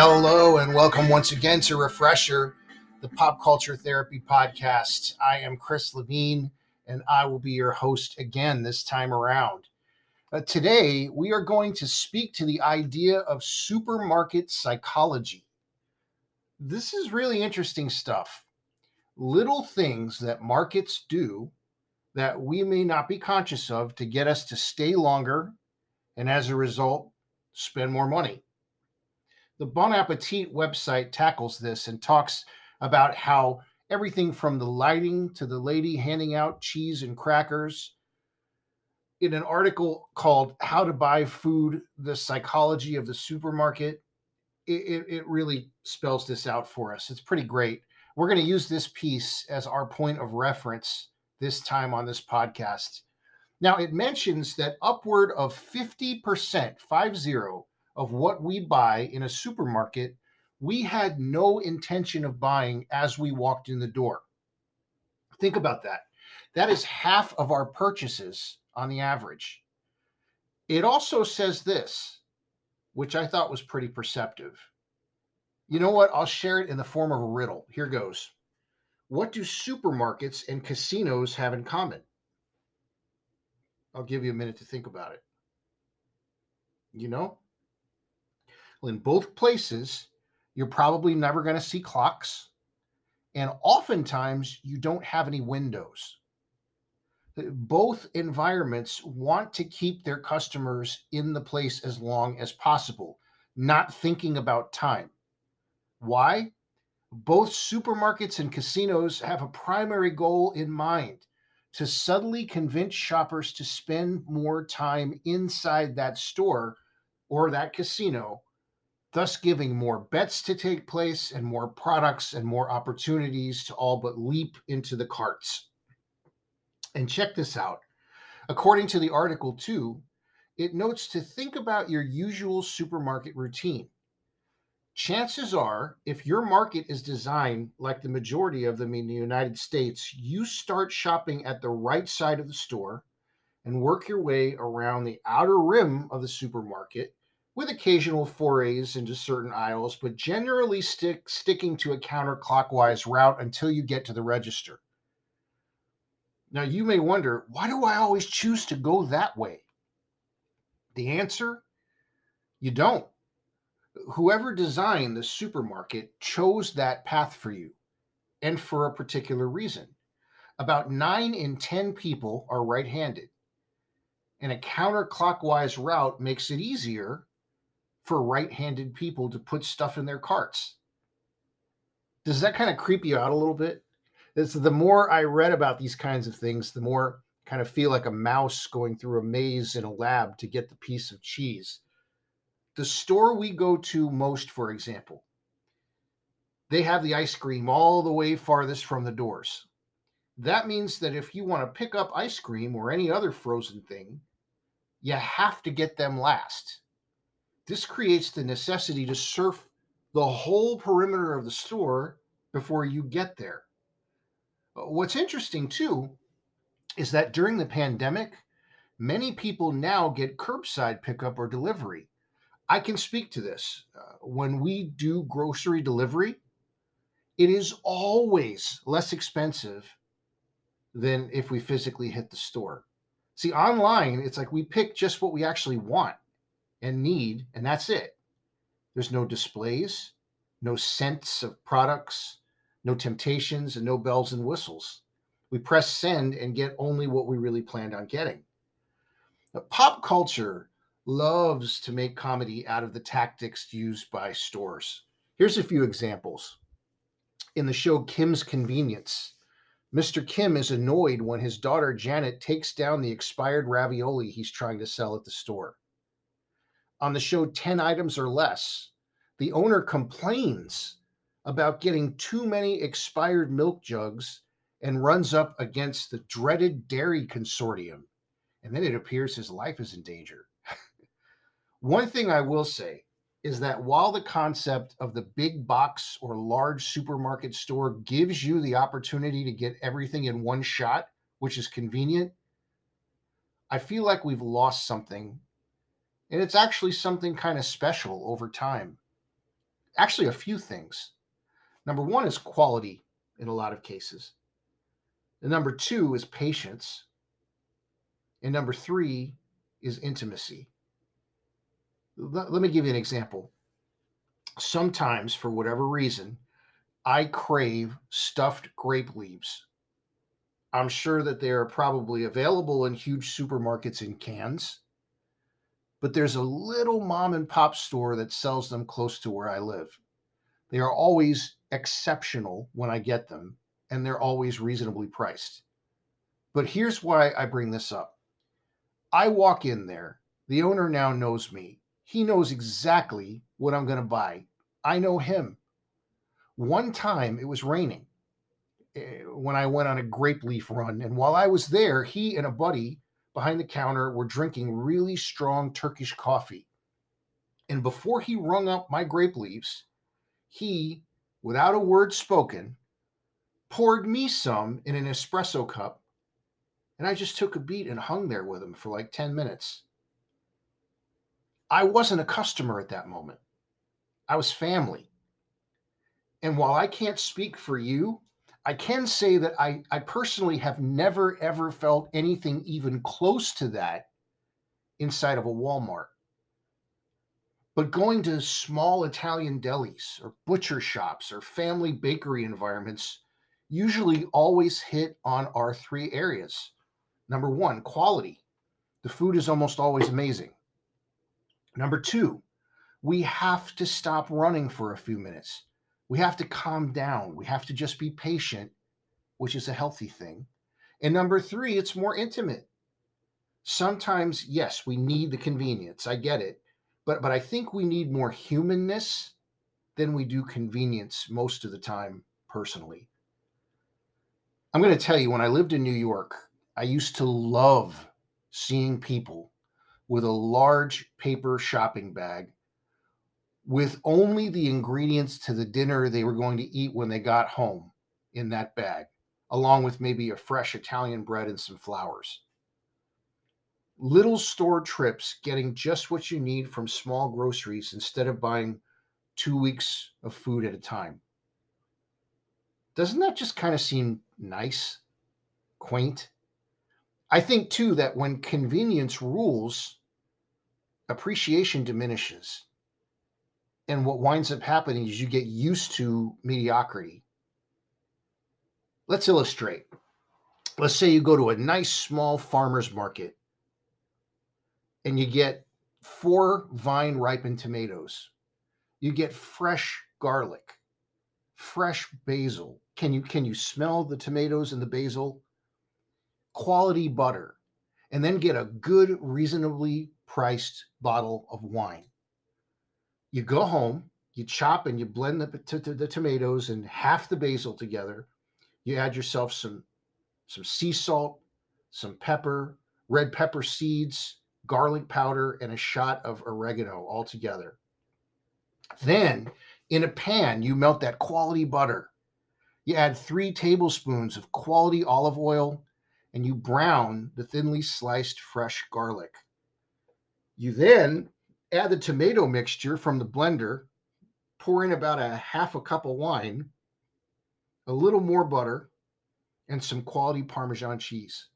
Hello, and welcome once again to Refresher, the Pop Culture Therapy Podcast. I am Chris Levine, and I will be your host again this time around. Uh, today, we are going to speak to the idea of supermarket psychology. This is really interesting stuff. Little things that markets do that we may not be conscious of to get us to stay longer and as a result, spend more money. The Bon Appetit website tackles this and talks about how everything from the lighting to the lady handing out cheese and crackers in an article called How to Buy Food The Psychology of the Supermarket. It, it, really spells this out for us. It's pretty great. We're going to use this piece as our point of reference this time on this podcast. Now, it mentions that upward of 50%, five zero, of what we buy in a supermarket, we had no intention of buying as we walked in the door. Think about that. That is half of our purchases on the average. It also says this, which I thought was pretty perceptive. You know what? I'll share it in the form of a riddle. Here goes. What do supermarkets and casinos have in common? I'll give you a minute to think about it. You know? Well, in both places, you're probably never going to see clocks. And oftentimes, you don't have any windows. Uh, both environments want to keep their customers in the place as long as possible, not thinking about time. Why? Both supermarkets and casinos have a primary goal in mind to subtly convince shoppers to spend more time inside that store or that casino thus giving more bets to take place and more products and more opportunities to all but leap into the carts. And check this out. According to the article, too, it notes to think about your usual supermarket routine. Chances are, if your market is designed like the majority of them in the United States, you start shopping at the right side of the store and work your way around the outer rim of the supermarket with occasional forays into certain aisles, but generally stick sticking to a counterclockwise route until you get to the register. Now you may wonder, why do I always choose to go that way? The answer, you don't. Whoever designed the supermarket chose that path for you and for a particular reason. About 9 in 10 people are right-handed. And a counterclockwise route makes it easier for right-handed people to put stuff in their carts. Does that kind of creep you out a little bit? It's the more I read about these kinds of things, the more kind of feel like a mouse going through a maze in a lab to get the piece of cheese. The store we go to most, for example, they have the ice cream all the way farthest from the doors. That means that if you want to pick up ice cream or any other frozen thing, you have to get them last. This creates the necessity to surf the whole perimeter of the store before you get there. Uh, what's interesting too is that during the pandemic, many people now get curbside pickup or delivery. I can speak to this. Uh, when we do grocery delivery, it is always less expensive than if we physically hit the store. See, online, it's like we pick just what we actually want and need, and that's it. There's no displays, no scents of products, no temptations, and no bells and whistles. We press send and get only what we really planned on getting. Now, pop culture loves to make comedy out of the tactics used by stores. Here's a few examples. In the show Kim's Convenience, Mr. Kim is annoyed when his daughter Janet takes down the expired ravioli he's trying to sell at the store on the show 10 items or less, the owner complains about getting too many expired milk jugs and runs up against the dreaded dairy consortium. And then it appears his life is in danger. One thing I will say is that while the concept of the big box or large supermarket store gives you the opportunity to get everything in one shot which is convenient, I feel like we've lost something. And it's actually something kind of special over time. Actually, a few things. Number one is quality in a lot of cases. And number two is patience. And number three is intimacy. Let, let me give you an example. Sometimes, for whatever reason, I crave stuffed grape leaves. I'm sure that they are probably available in huge supermarkets in cans, but there's a little mom and pop store that sells them close to where I live. They are always exceptional when I get them, and they're always reasonably priced. But here's why I bring this up I walk in there, the owner now knows me. He knows exactly what I'm going to buy. I know him. One time it was raining eh, when I went on a grape leaf run. And while I was there, he and a buddy behind the counter were drinking really strong Turkish coffee. And before he rung up my grape leaves, he, without a word spoken, poured me some in an espresso cup. And I just took a beat and hung there with him for like 10 minutes. I wasn't a customer at that moment, I was family. And while I can't speak for you, I can say that I, I personally have never, ever felt anything even close to that inside of a Walmart. But going to small Italian delis or butcher shops or family bakery environments usually always hit on our three areas. Number one, quality. The food is almost always amazing. Number two, we have to stop running for a few minutes we have to calm down. We have to just be patient, which is a healthy thing. And number three, it's more intimate. Sometimes, yes, we need the convenience. I get it. But but I think we need more humanness than we do convenience most of the time, personally. I'm going to tell you, when I lived in New York, I used to love seeing people with a large paper shopping bag with only the ingredients to the dinner they were going to eat when they got home in that bag, along with maybe a fresh Italian bread and some flowers. Little store trips getting just what you need from small groceries instead of buying two weeks of food at a time. Doesn't that just kind of seem nice, quaint? I think too that when convenience rules, appreciation diminishes and what winds up happening is you get used to mediocrity. Let's illustrate. Let's say you go to a nice small farmer's market and you get four vine ripened tomatoes. You get fresh garlic, fresh basil. Can you can you smell the tomatoes and the basil? Quality butter. And then get a good reasonably priced bottle of wine you go home, you chop and you blend the, the tomatoes and half the basil together. You add yourself some some sea salt, some pepper, red pepper seeds, garlic powder, and a shot of oregano all together. Then, in a pan, you melt that quality butter. You add three tablespoons of quality olive oil and you brown the thinly sliced fresh garlic. You then add the tomato mixture from the blender, pour in about a half a cup of wine, a little more butter, and some quality Parmesan cheese.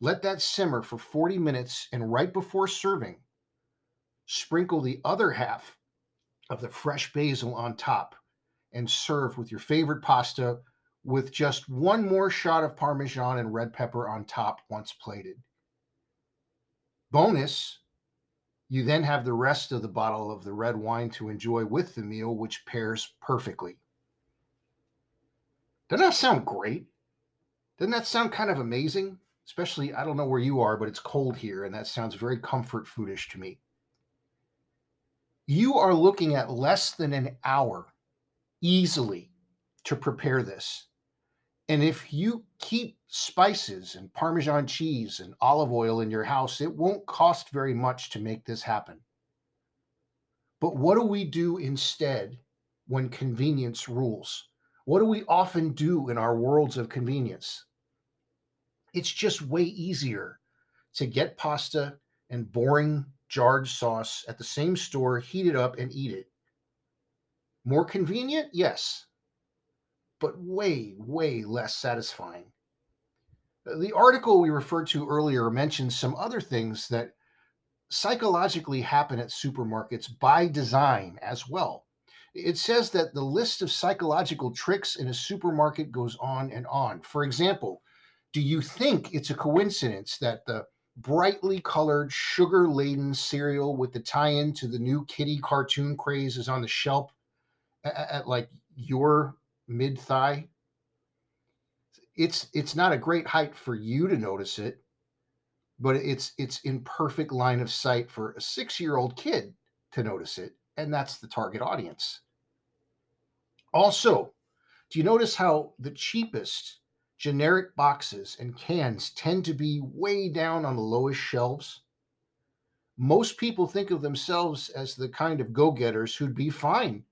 Let that simmer for 40 minutes, and right before serving, sprinkle the other half of the fresh basil on top and serve with your favorite pasta with just one more shot of Parmesan and red pepper on top once plated. Bonus you then have the rest of the bottle of the red wine to enjoy with the meal, which pairs perfectly. Doesn't that sound great? Doesn't that sound kind of amazing? Especially, I don't know where you are, but it's cold here, and that sounds very comfort foodish to me. You are looking at less than an hour easily to prepare this. And if you keep spices and Parmesan cheese and olive oil in your house, it won't cost very much to make this happen. But what do we do instead when convenience rules? What do we often do in our worlds of convenience? It's just way easier to get pasta and boring jarred sauce at the same store, heat it up, and eat it. More convenient? Yes, but way, way less satisfying. Uh, the article we referred to earlier mentions some other things that psychologically happen at supermarkets by design as well. It says that the list of psychological tricks in a supermarket goes on and on. For example, do you think it's a coincidence that the brightly colored, sugar laden cereal with the tie in to the new kitty cartoon craze is on the shelf at, at like your mid thigh? It's it's not a great height for you to notice it, but it's it's in perfect line of sight for a six year old kid to notice it, and that's the target audience. Also, do you notice how the cheapest generic boxes and cans tend to be way down on the lowest shelves? Most people think of themselves as the kind of go getters who'd be fine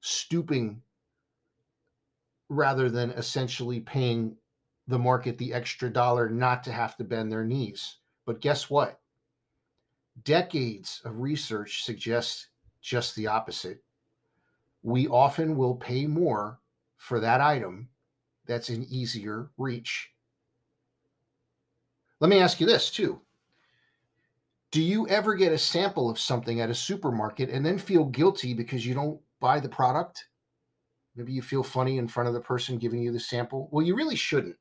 stooping rather than essentially paying the market the extra dollar not to have to bend their knees. But guess what? Decades of research suggests just the opposite. We often will pay more for that item that's in easier reach. Let me ask you this too. Do you ever get a sample of something at a supermarket and then feel guilty because you don't buy the product? Maybe you feel funny in front of the person giving you the sample. Well, you really shouldn't.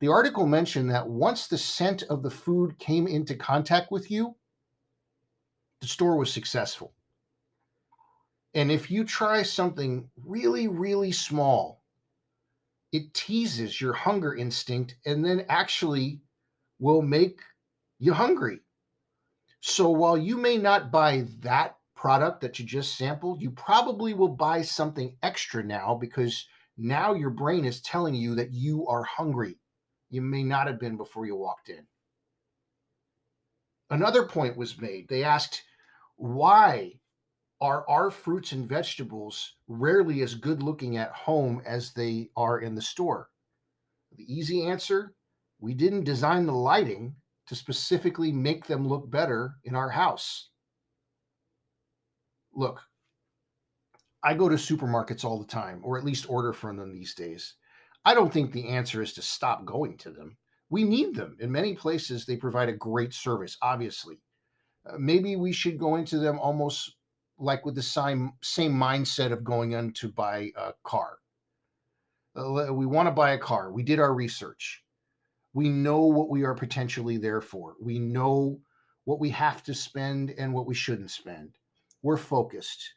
The article mentioned that once the scent of the food came into contact with you, the store was successful. And if you try something really, really small, it teases your hunger instinct and then actually will make you hungry. So while you may not buy that product that you just sampled, you probably will buy something extra now because now your brain is telling you that you are hungry you may not have been before you walked in. Another point was made. They asked, why are our fruits and vegetables rarely as good looking at home as they are in the store? The easy answer we didn't design the lighting to specifically make them look better in our house. Look, I go to supermarkets all the time, or at least order from them these days. I don't think the answer is to stop going to them. We need them. In many places, they provide a great service, obviously. Uh, maybe we should go into them almost like with the same, same mindset of going in to buy a car. Uh, we want to buy a car. We did our research. We know what we are potentially there for. We know what we have to spend and what we shouldn't spend. We're focused.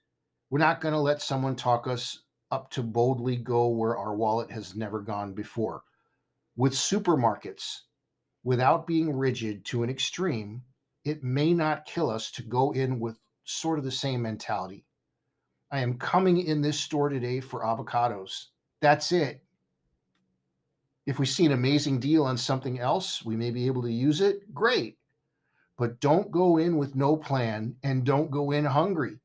We're not going to let someone talk us up to boldly go where our wallet has never gone before. With supermarkets, without being rigid to an extreme, it may not kill us to go in with sort of the same mentality. I am coming in this store today for avocados. That's it. If we see an amazing deal on something else, we may be able to use it. Great. But don't go in with no plan and don't go in hungry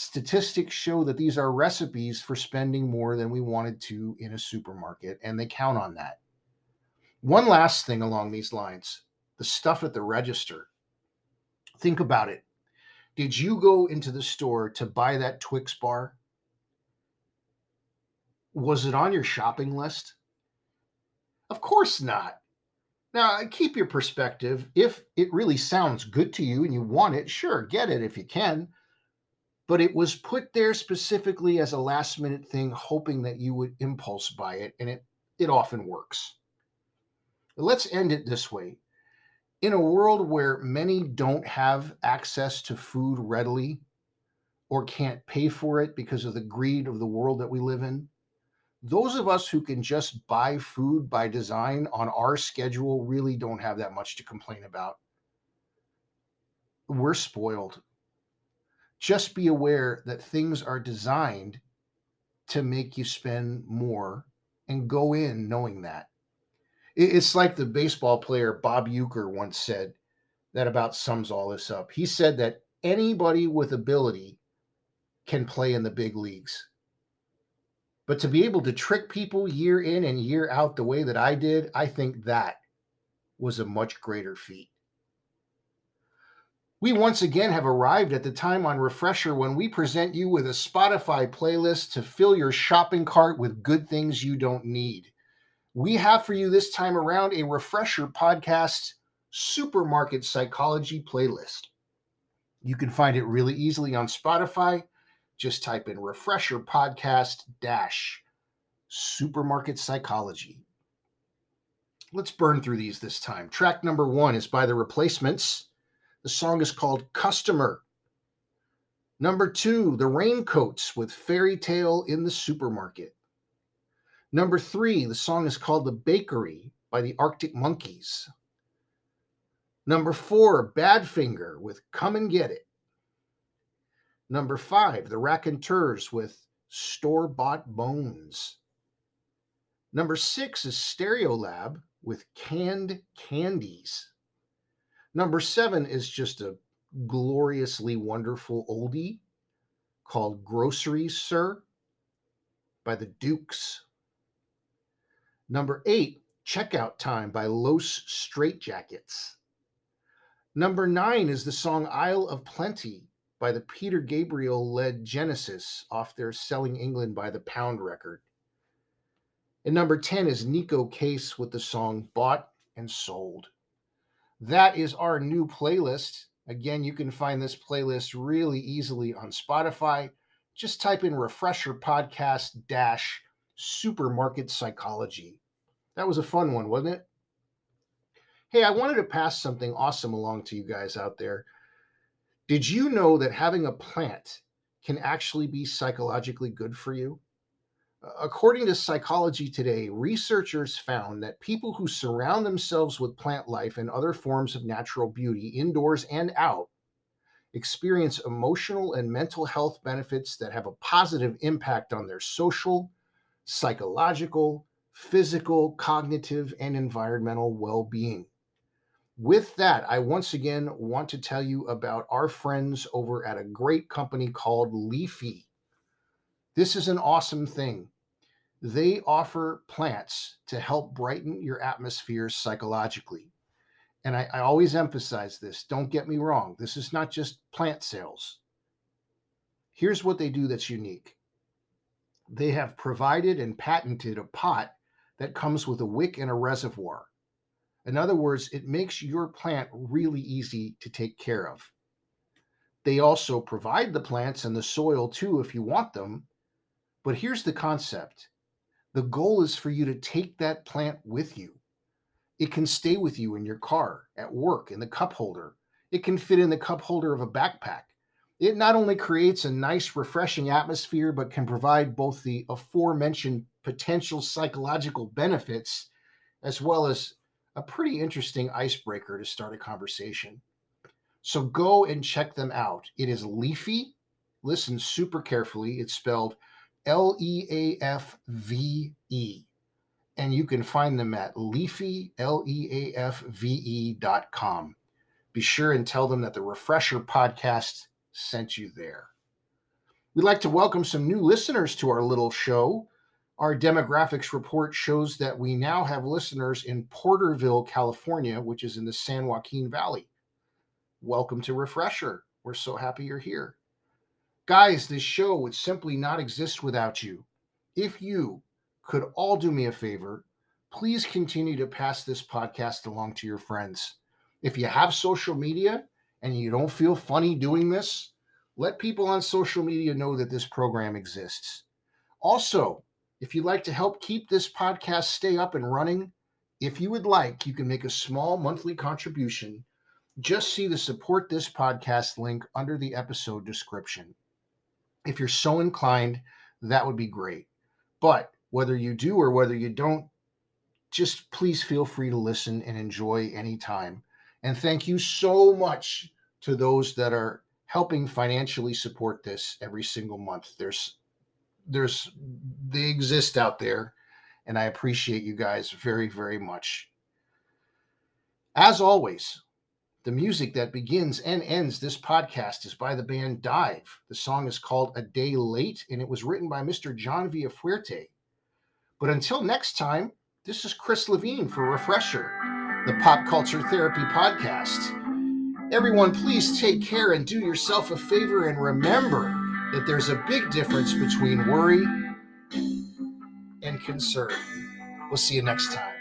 statistics show that these are recipes for spending more than we wanted to in a supermarket, and they count on that. One last thing along these lines the stuff at the register. Think about it. Did you go into the store to buy that Twix bar? Was it on your shopping list? Of course not. Now, keep your perspective. If it really sounds good to you and you want it, sure, get it if you can but it was put there specifically as a last minute thing, hoping that you would impulse buy it, and it, it often works. But let's end it this way. In a world where many don't have access to food readily or can't pay for it because of the greed of the world that we live in, those of us who can just buy food by design on our schedule really don't have that much to complain about. We're spoiled just be aware that things are designed to make you spend more and go in knowing that. It's like the baseball player Bob Uecker once said that about sums all this up. He said that anybody with ability can play in the big leagues. But to be able to trick people year in and year out the way that I did, I think that was a much greater feat. We once again have arrived at the time on Refresher when we present you with a Spotify playlist to fill your shopping cart with good things you don't need. We have for you this time around a Refresher podcast supermarket psychology playlist. You can find it really easily on Spotify. Just type in Refresher Podcast Dash Supermarket Psychology. Let's burn through these this time. Track number one is by The Replacements. The song is called Customer. Number two, The Raincoats with Fairy Tale in the Supermarket. Number three, the song is called The Bakery by the Arctic Monkeys. Number four, Badfinger with Come and Get It. Number five, The Raconteurs with Store Bought Bones. Number six is Stereolab with Canned Candies. Number seven is just a gloriously wonderful oldie called Groceries, Sir by the Dukes. Number eight, Checkout Time by Los Straitjackets. Number nine is the song Aisle of Plenty by the Peter Gabriel led Genesis off their Selling England by the Pound record. And number 10 is Neko Case with the song Bought and Sold. That is our new playlist. Again, you can find this playlist really easily on Spotify. Just type in Refresher Podcast Dash Supermarket Psychology. That was a fun one, wasn't it? Hey, I wanted to pass something awesome along to you guys out there. Did you know that having a plant can actually be psychologically good for you? According to Psychology Today, researchers found that people who surround themselves with plant life and other forms of natural beauty, indoors and out, experience emotional and mental health benefits that have a positive impact on their social, psychological, physical, cognitive, and environmental well being. With that, I once again want to tell you about our friends over at a great company called Leafy. This is an awesome thing. They offer plants to help brighten your atmosphere psychologically. And I, I, always emphasize this don't get me wrong, this is not just plant sales. Here's what they do that's unique they have provided and patented a pot that comes with a wick and a reservoir. In other words, it makes your plant really easy to take care of. They also provide the plants and the soil too if you want them. But here's the concept the goal is for you to take that plant with you. It can stay with you in your car, at work, in the cup holder. It can fit in the cup holder of a backpack. It not only creates a nice, refreshing atmosphere, but can provide both the aforementioned potential psychological benefits as well as a pretty interesting icebreaker to start a conversation. So go and check them out. It is Leafy. Listen super carefully. It's spelled L E A F V E. And you can find them at leafy, L E A F V E dot com. Be sure and tell them that the Refresher podcast sent you there. We'd like to welcome some new listeners to our little show. Our demographics report shows that we now have listeners in Porterville, California, which is in the San Joaquin Valley. Welcome to Refresher. We're so happy you're here. Guys, this show would simply not exist without you. If you could all do me a favor, please continue to pass this podcast along to your friends. If you have social media and you don't feel funny doing this, let people on social media know that this program exists. Also, if you'd like to help keep this podcast stay up and running, if you would like, you can make a small monthly contribution. Just see the support this podcast link under the episode description. If you're so inclined, that would be great. But whether you do or whether you don't, just please feel free to listen and enjoy anytime. And thank you so much to those that are helping financially support this every single month. There's there's they exist out there and I appreciate you guys very very much. As always, the music that begins and ends this podcast is by the band Dive. The song is called A Day Late and it was written by Mr. John Villafuerte. But until next time, this is Chris Levine for Refresher. the Pop Culture Therapy Podcast. Everyone, please take care and do yourself a favor and remember that there's a big difference between worry and concern. We'll see you next time.